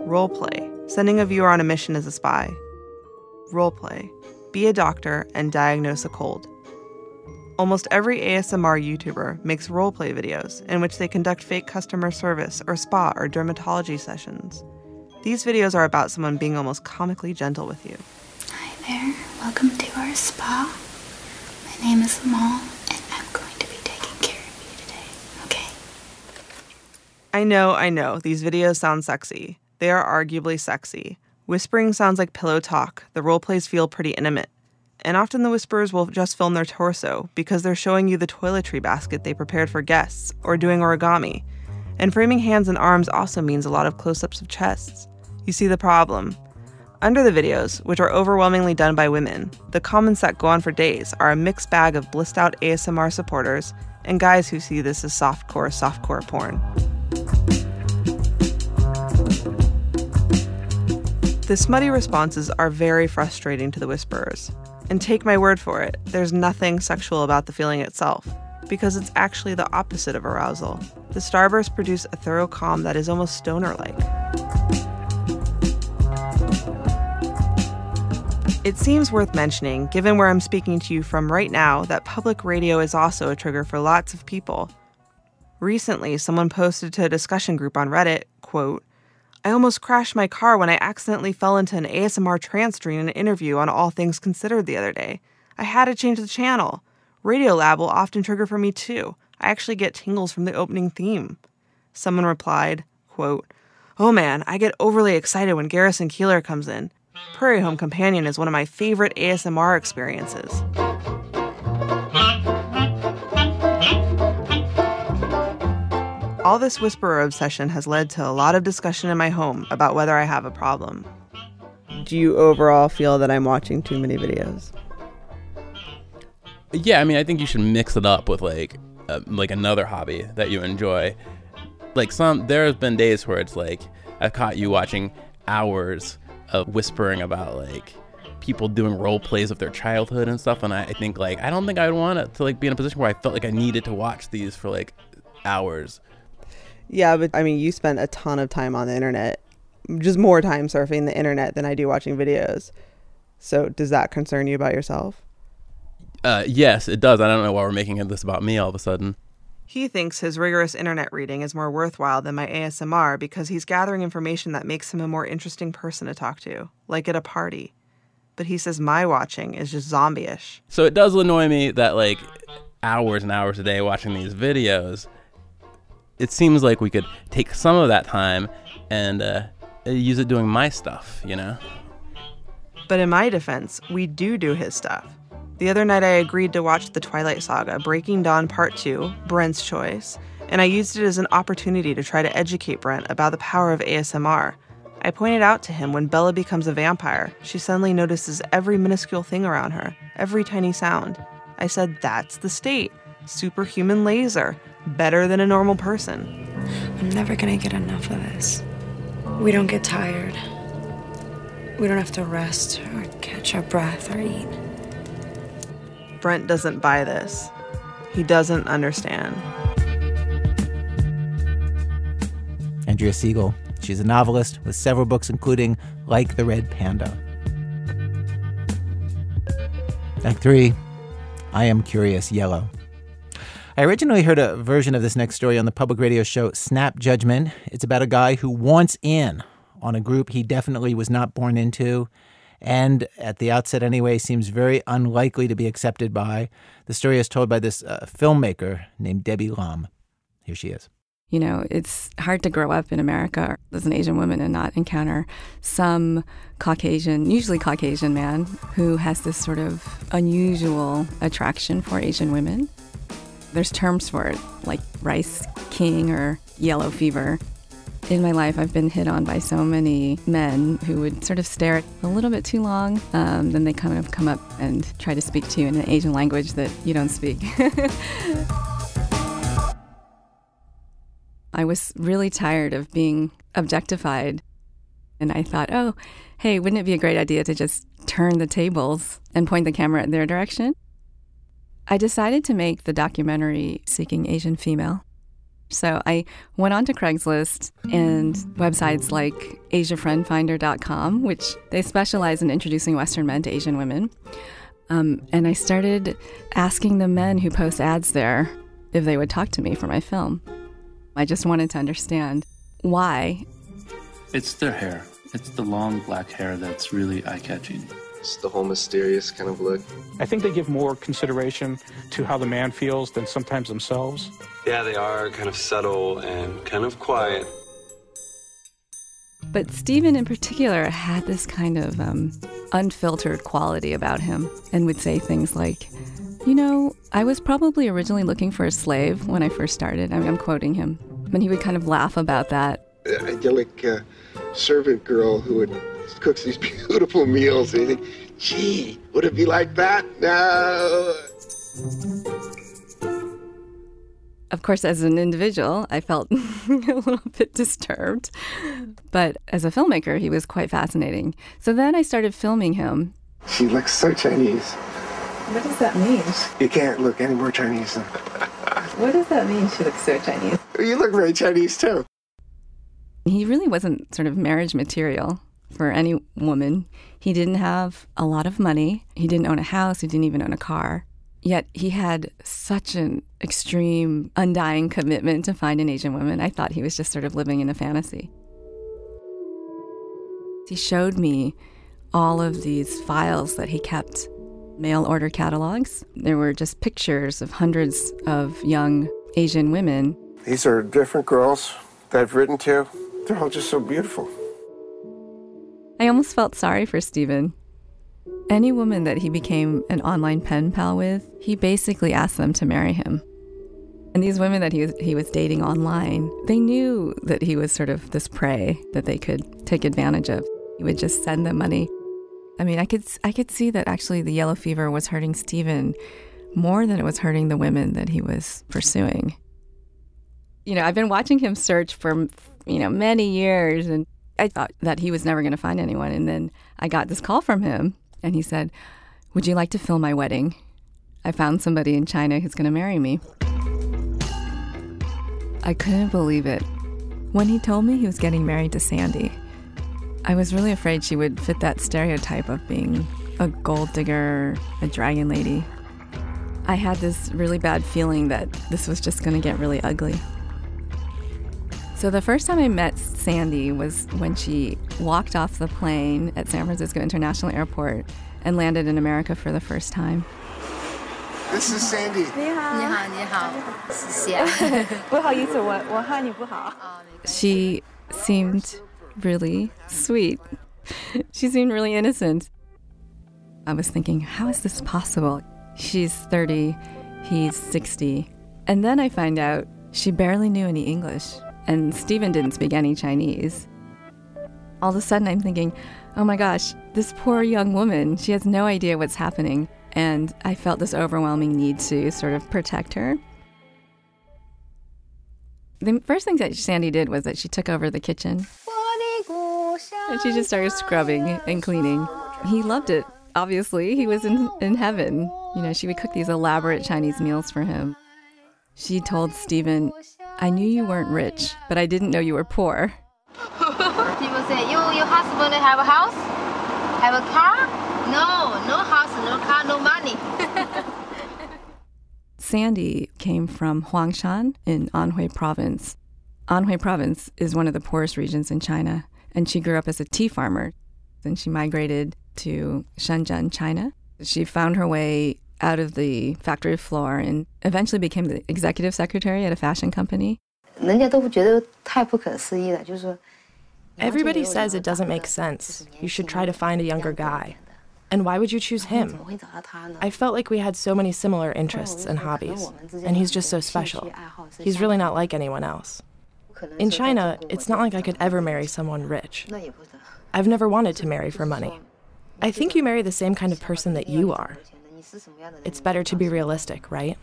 Roleplay, sending a viewer on a mission as a spy. Roleplay, be a doctor and diagnose a cold. Almost every ASMR YouTuber makes roleplay videos in which they conduct fake customer service or spa or dermatology sessions. These videos are about someone being almost comically gentle with you. hi there, welcome to our spa. Name is and I'm going to be taking care of you today, okay? I know, I know, these videos sound sexy. They are arguably sexy. Whispering sounds like pillow talk, the roleplays feel pretty intimate. And often the whisperers will just film their torso because they're showing you the toiletry basket they prepared for guests or doing origami. And framing hands and arms also means a lot of close ups of chests. You see the problem. Under the videos, which are overwhelmingly done by women, the comments that go on for days are a mixed bag of blissed out ASMR supporters and guys who see this as softcore, softcore porn. The smutty responses are very frustrating to the whisperers. And take my word for it, there's nothing sexual about the feeling itself, because it's actually the opposite of arousal. The starbursts produce a thorough calm that is almost stoner like. It seems worth mentioning, given where I'm speaking to you from right now, that public radio is also a trigger for lots of people. Recently, someone posted to a discussion group on Reddit, quote, I almost crashed my car when I accidentally fell into an ASMR trance during an interview on All Things Considered the other day. I had to change the channel. Radiolab will often trigger for me too. I actually get tingles from the opening theme. Someone replied, quote, Oh man, I get overly excited when Garrison Keillor comes in. Prairie Home Companion is one of my favorite ASMR experiences. All this whisperer obsession has led to a lot of discussion in my home about whether I have a problem. Do you overall feel that I'm watching too many videos? Yeah, I mean, I think you should mix it up with like uh, like another hobby that you enjoy. Like some, there have been days where it's like I've caught you watching hours of whispering about like people doing role plays of their childhood and stuff, and I, I think like I don't think I'd want it to like be in a position where I felt like I needed to watch these for like hours. Yeah, but I mean, you spend a ton of time on the internet, just more time surfing the internet than I do watching videos. So, does that concern you about yourself? Uh, yes, it does. I don't know why we're making this about me all of a sudden. He thinks his rigorous internet reading is more worthwhile than my ASMR because he's gathering information that makes him a more interesting person to talk to, like at a party. But he says my watching is just zombie ish. So it does annoy me that, like, hours and hours a day watching these videos, it seems like we could take some of that time and uh, use it doing my stuff, you know? But in my defense, we do do his stuff. The other night, I agreed to watch The Twilight Saga Breaking Dawn Part 2, Brent's Choice, and I used it as an opportunity to try to educate Brent about the power of ASMR. I pointed out to him when Bella becomes a vampire, she suddenly notices every minuscule thing around her, every tiny sound. I said, That's the state. Superhuman laser. Better than a normal person. I'm never gonna get enough of this. We don't get tired. We don't have to rest or catch our breath or eat. Brent doesn't buy this. He doesn't understand. Andrea Seigel. She's a novelist with several books, including Like the Red Panda. Act 3 I Am Curious Yellow. I originally heard a version of this next story on the public radio show Snap Judgment. It's about a guy who wants in on a group he definitely was not born into, and at the outset anyway, seems very unlikely to be accepted by. The story is told by this uh, filmmaker named Debbie Lum. Here she is. You know, it's hard to grow up in America as an Asian woman and not encounter some Caucasian, usually Caucasian man, who has this sort of unusual attraction for Asian women. There's terms for it, like rice king or yellow fever. In my life, I've been hit on by so many men who would sort of stare at a little bit too long. Um, then they kind of come up and try to speak to you in an Asian language that you don't speak. I was really tired of being objectified. And I thought, oh, hey, wouldn't it be a great idea to just turn the tables and point the camera in their direction? I decided to make the documentary Seeking Asian Female. So I went on to Craigslist and websites like AsiaFriendFinder.com, which they specialize in introducing Western men to Asian women. Um, and I started asking the men who post ads there if they would talk to me for my film. I just wanted to understand why. It's their hair. It's the long black hair that's really eye catching. It's the whole mysterious kind of look. I think they give more consideration to how the man feels than sometimes themselves. Yeah, they are kind of subtle and kind of quiet. But Stephen, in particular, had this kind of um, unfiltered quality about him and would say things like, You know, I was probably originally looking for a slave when I first started. I mean, I'm quoting him. And he would kind of laugh about that. The idyllic uh, servant girl who would cooks these beautiful meals, and you think, gee, would it be like that? No. Of course, as an individual, I felt a little bit disturbed. But as a filmmaker, he was quite fascinating. So then I started filming him. She looks so Chinese. What does that mean? You can't look any more Chinese. Than... What does that mean, she looks so Chinese? You look very Chinese, too. He really wasn't sort of marriage material. for any woman. He didn't have a lot of money. He didn't own a house. He didn't even own a car. Yet he had such an extreme, undying commitment to find an Asian woman. I thought he was just sort of living in a fantasy. He showed me all of these files that he kept mail order catalogs. There were just pictures of hundreds of young Asian women. These are different girls that I've written to. They're all just so beautiful. I almost felt sorry for Stephen. Any woman that he became an online pen pal with, he basically asked them to marry him. And these women that he was, he was dating online, they knew that he was sort of this prey that they could take advantage of. He would just send them money. I mean, I could I could see that actually the yellow fever was hurting Stephen more than it was hurting the women that he was pursuing. You know, I've been watching him search for you know many years and I thought that he was never going to find anyone and then I got this call from him and he said, "Would you like to film my wedding? I found somebody in China who's going to marry me." I couldn't believe it. When he told me he was getting married to Sandy, I was really afraid she would fit that stereotype of being a gold digger, a dragon lady. I had this really bad feeling that this was just going to get really ugly. So, the first time I met Sandy was when she walked off the plane at San Francisco International Airport and landed in America for the first time. This is Sandy. 你好，你好，你好，谢谢。不好意思，我我汉语不好。She seemed really sweet. she seemed really innocent. I was thinking, how is this possible? She's 30, he's 60. And then I find out she barely knew any English, and Stephen didn't speak any Chinese. All of a sudden, I'm thinking, oh my gosh, this poor young woman, she has no idea what's happening. And I felt this overwhelming need to sort of protect her. The first thing that Sandy did was that she took over the kitchen. And she just started scrubbing and cleaning. He loved it, obviously. He was in, in heaven. You know, she would cook these elaborate Chinese meals for him. She told Stephen, I knew you weren't rich, but I didn't know you were poor. People say, you, your husband have a house? Have a car? No, no house, no car, no money. Sandy came from Huangshan in Anhui province. Anhui province is one of the poorest regions in China, and she grew up as a tea farmer. Then she migrated to Shenzhen, China. She found her way out of the factory floor and eventually became the executive secretary at a fashion company. Everybody says it doesn't make sense. You should try to find a younger guy. And why would you choose him? I felt like we had so many similar interests and hobbies, and he's just so special. He's really not like anyone else. In China, it's not like I could ever marry someone rich. I've never wanted to marry for money. I think you marry the same kind of person that you are. It's better to be realistic, right?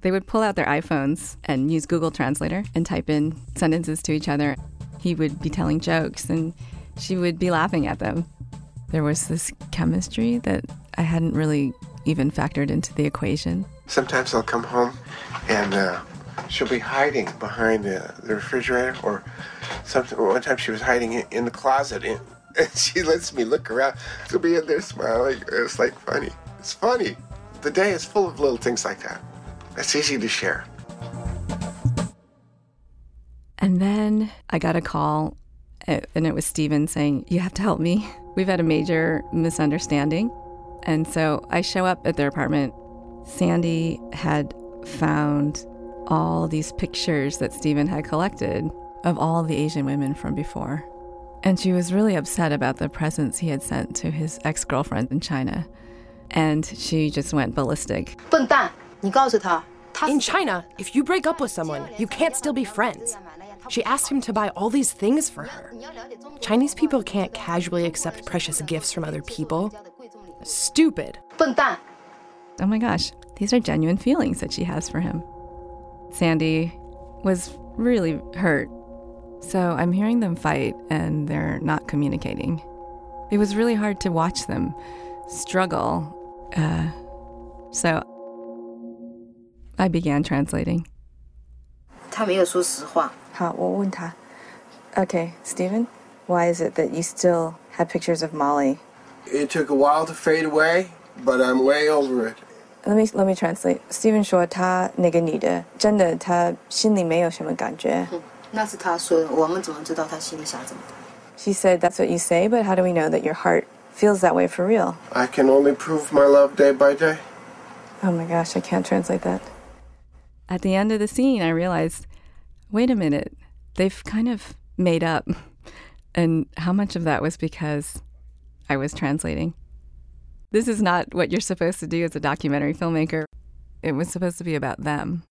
They would pull out their iPhones and use Google Translator and type in sentences to each other. He would be telling jokes and she would be laughing at them. There was this chemistry that I hadn't really even factored into the equation. Sometimes I'll come home and uh, she'll be hiding behind the, the refrigerator, or something. One time she was hiding in, in the closet, and, and she lets me look around. She'll be in there smiling. It's like funny. It's funny. The day is full of little things like that. It's easy to share. And then I got a call, uh, and it was Steven saying, You have to help me. We've had a major misunderstanding. And so I show up at their apartment. Sandy had found all these pictures that Stephen had collected of all the Asian women from before. And she was really upset about the presents he had sent to his ex girlfriend in China. And she just went ballistic. In China, if you break up with someone, you can't still be friends. She asked him to buy all these things for her. Chinese people can't casually accept precious gifts from other people. Stupid. Oh my gosh, these are genuine feelings that she has for him. Sandy was really hurt. So I'm hearing them fight and they're not communicating. It was really hard to watch them struggle. Uh, so I began translating. 他没有说实话。好，我问他。Okay, Stephen, why is it that you still have pictures of Molly? It took a while to fade away, but I'm way over it. Let me let me translate. Stephen 说他那个女的真的他心里没有什么感觉。 那是他说的，我们怎么知道他心里想什么？ She said that's what you say, but how do we know that your heart feels that way for real? I can only prove my love day by day. Oh my gosh, I can't translate that. At the end of the scene, I realized, wait a minute, they've kind of made up. And how much of that was because I was translating? This is not what you're supposed to do as a documentary filmmaker. It was supposed to be about them.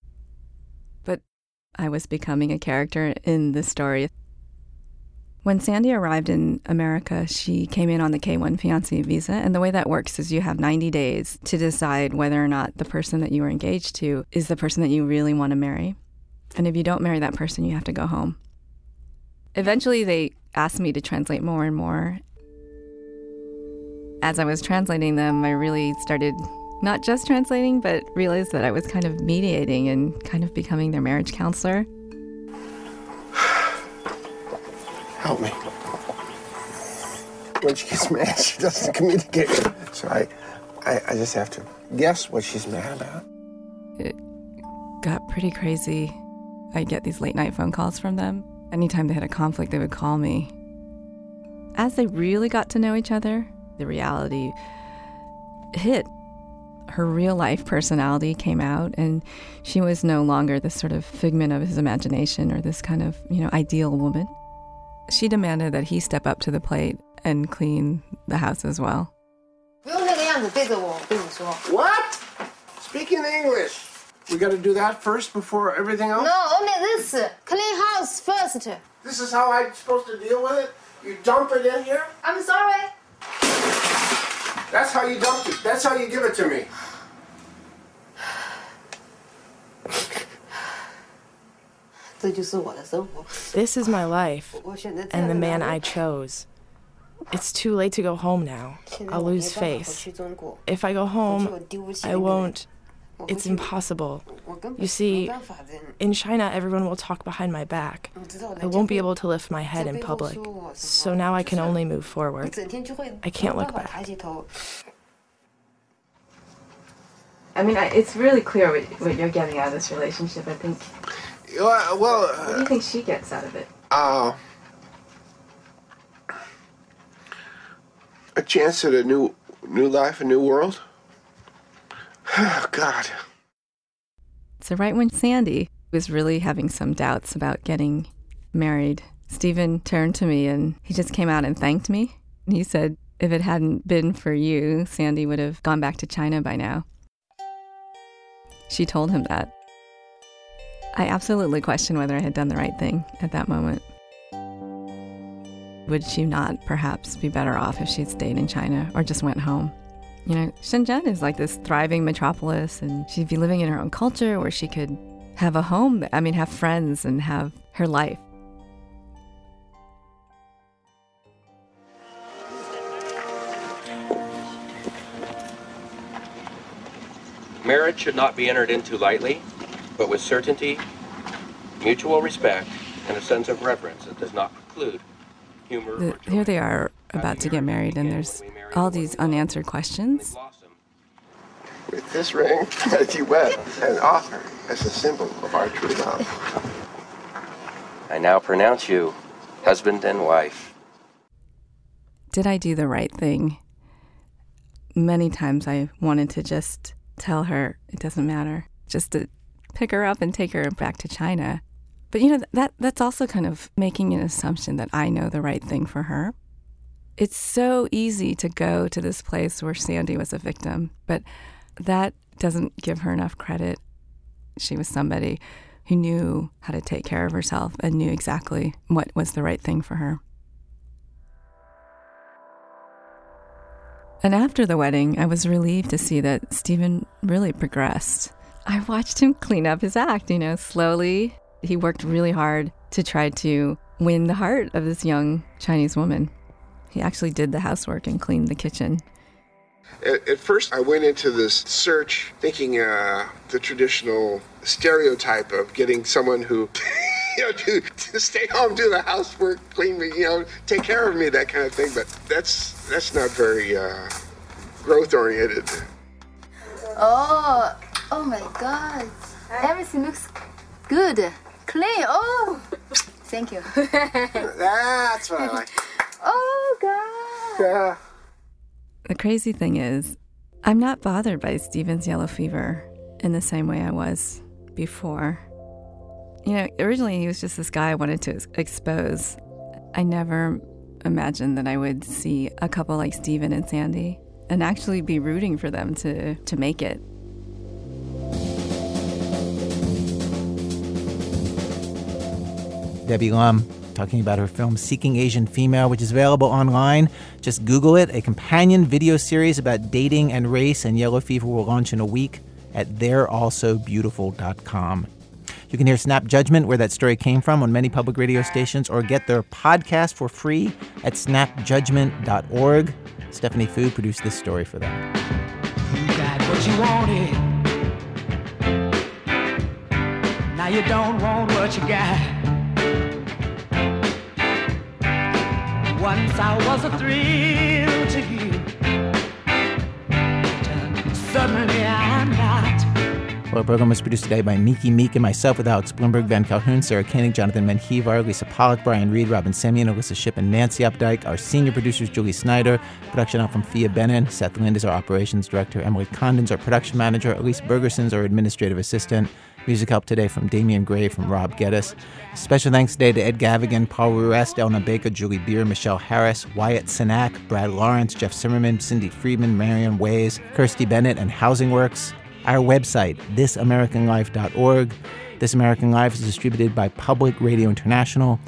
I was becoming a character in the story. When Sandy arrived in America, she came in on the K 1 fiancé visa. And the way that works is you have 90 days to decide whether or not the person that you were engaged to is the person that you really want to marry. And if you don't marry that person, you have to go home. Eventually, they asked me to translate more and more. As I was translating them, I really started not just translating, but realized that I was kind of mediating and kind of becoming their marriage counselor. Help me. When she gets mad, she doesn't communicate. So I, I, I just have to guess what she's mad about. It got pretty crazy. I'd get these late night phone calls from them. Anytime they had a conflict, they would call me. As they really got to know each other, the reality hit her real life personality came out and she was no longer this sort of figment of his imagination or this kind of, you know, ideal woman. She demanded that he step up to the plate and clean the house as well. What? Speaking English. We got to do that first before everything else? No, only this. Clean house first. This is how I'm supposed to deal with it? You dump it in here? I'm sorry. That's how you dump it. That's how you give it to me. This is my life and the man I chose. It's too late to go home now. I'll lose face. If I go home, I won't. It's impossible. You see, in China, everyone will talk behind my back. I won't be able to lift my head in public. So now I can only move forward. I can't look back. I mean, I, it's really clear what, what you're getting out of this relationship. I think. Well, well What do you think she gets out of it? uh, a chance at a new, new life, a new world. Oh, God. So, right when Sandy was really having some doubts about getting married, Stephen turned to me and he just came out and thanked me. And he said, if it hadn't been for you, Sandy would have gone back to China by now. She told him that. I absolutely questioned whether I had done the right thing at that moment. Would she not perhaps be better off if she'd stayed in China or just went home? You know, Shenzhen is like this thriving metropolis, and she'd be living in her own culture where she could have a home, I mean, have friends and have her life. Marriage should not be entered into lightly, but with certainty, mutual respect, and a sense of reverence that does not preclude The, here they are about to get married, and there's all these unanswered questions. With this ring that you wear and offer as a symbol of our true love. I now pronounce you husband and wife. Did I do the right thing? Many times I wanted to just tell her it doesn't matter, just to pick her up and take her back to China. But you know that that's also kind of making an assumption that I know the right thing for her. It's so easy to go to this place where Sandy was a victim, but that doesn't give her enough credit. She was somebody who knew how to take care of herself and knew exactly what was the right thing for her. And after the wedding, I was relieved to see that Stephen really progressed. I watched him clean up his act, you know, slowly. He worked really hard to try to win the heart of this young Chinese woman. He actually did the housework and cleaned the kitchen. At, at first, I went into this search thinking uh, the traditional stereotype of getting someone who. You know, to, to stay home, do the housework, clean me, you know, take care of me, that kind of thing. But that's that's not very uh, growth oriented. Oh, oh my God. Everything looks good. Clean. Oh, thank you. That's what I like. Oh, God. Yeah. The crazy thing is, I'm not bothered by Steven's yellow fever in the same way I was before. You know, originally he was just this guy I wanted to expose. I never imagined that I would see a couple like Steven and Sandy and actually be rooting for them to, to make it. Debbie Lum talking about her film Seeking Asian Female, which is available online. Just Google it. A companion video series about dating and race and yellow fever will launch in a week at they'realsobeautiful.com. You can hear Snap Judgment, where that story came from, on many public radio stations, or get their podcast for free at snapjudgment.org. Stephanie Fu produced this story for them. You got what you wanted. Now you don't want what you got. Once I was a thrill to you. Suddenly I'm not. Well, the program was produced today by Miki Meek and myself with Alex Blumberg, Ben Calhoun, Sarah Koenig, Jonathan Menjivar, Lisa Pollak, Brian Reed, Robyn Semien, Alissa Shipp, and Nancy Updike. Our senior producers, Julie Snyder. Production out from Phia Bennin. Seth Lind is our operations director. Emily Condon's our production manager. Elise Bergerson's our administrative assistant. Music help today from Damien Graef from Rob Geddis. Special thanks today to Ed Gavigan, Paul Ruest, Elna Baker, Julie Beer, Michelle Harris, Wyatt Sinak, Brad Lawrence, Jeff Zimmerman, Cindy Friedman, Marion Ways, Kirsty Bennett, and Housing Works. Our website, thisamericanlife.org. This American Life is distributed by Public Radio International.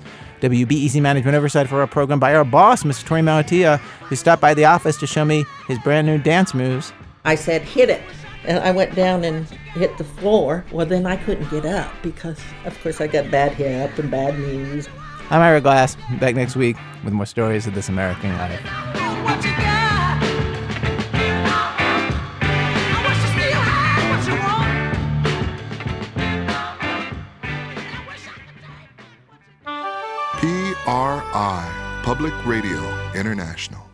WBEZ management oversight for our program by our boss, Mr. Torey Malatia, who stopped by the office to show me his brand new dance moves. I said, hit it. And I went down and hit the floor. Well, then I couldn't get up because, of course, I got bad hip and bad knees. I'm Ira Glass, back next week with more stories of this American life. PRI, Public Radio International.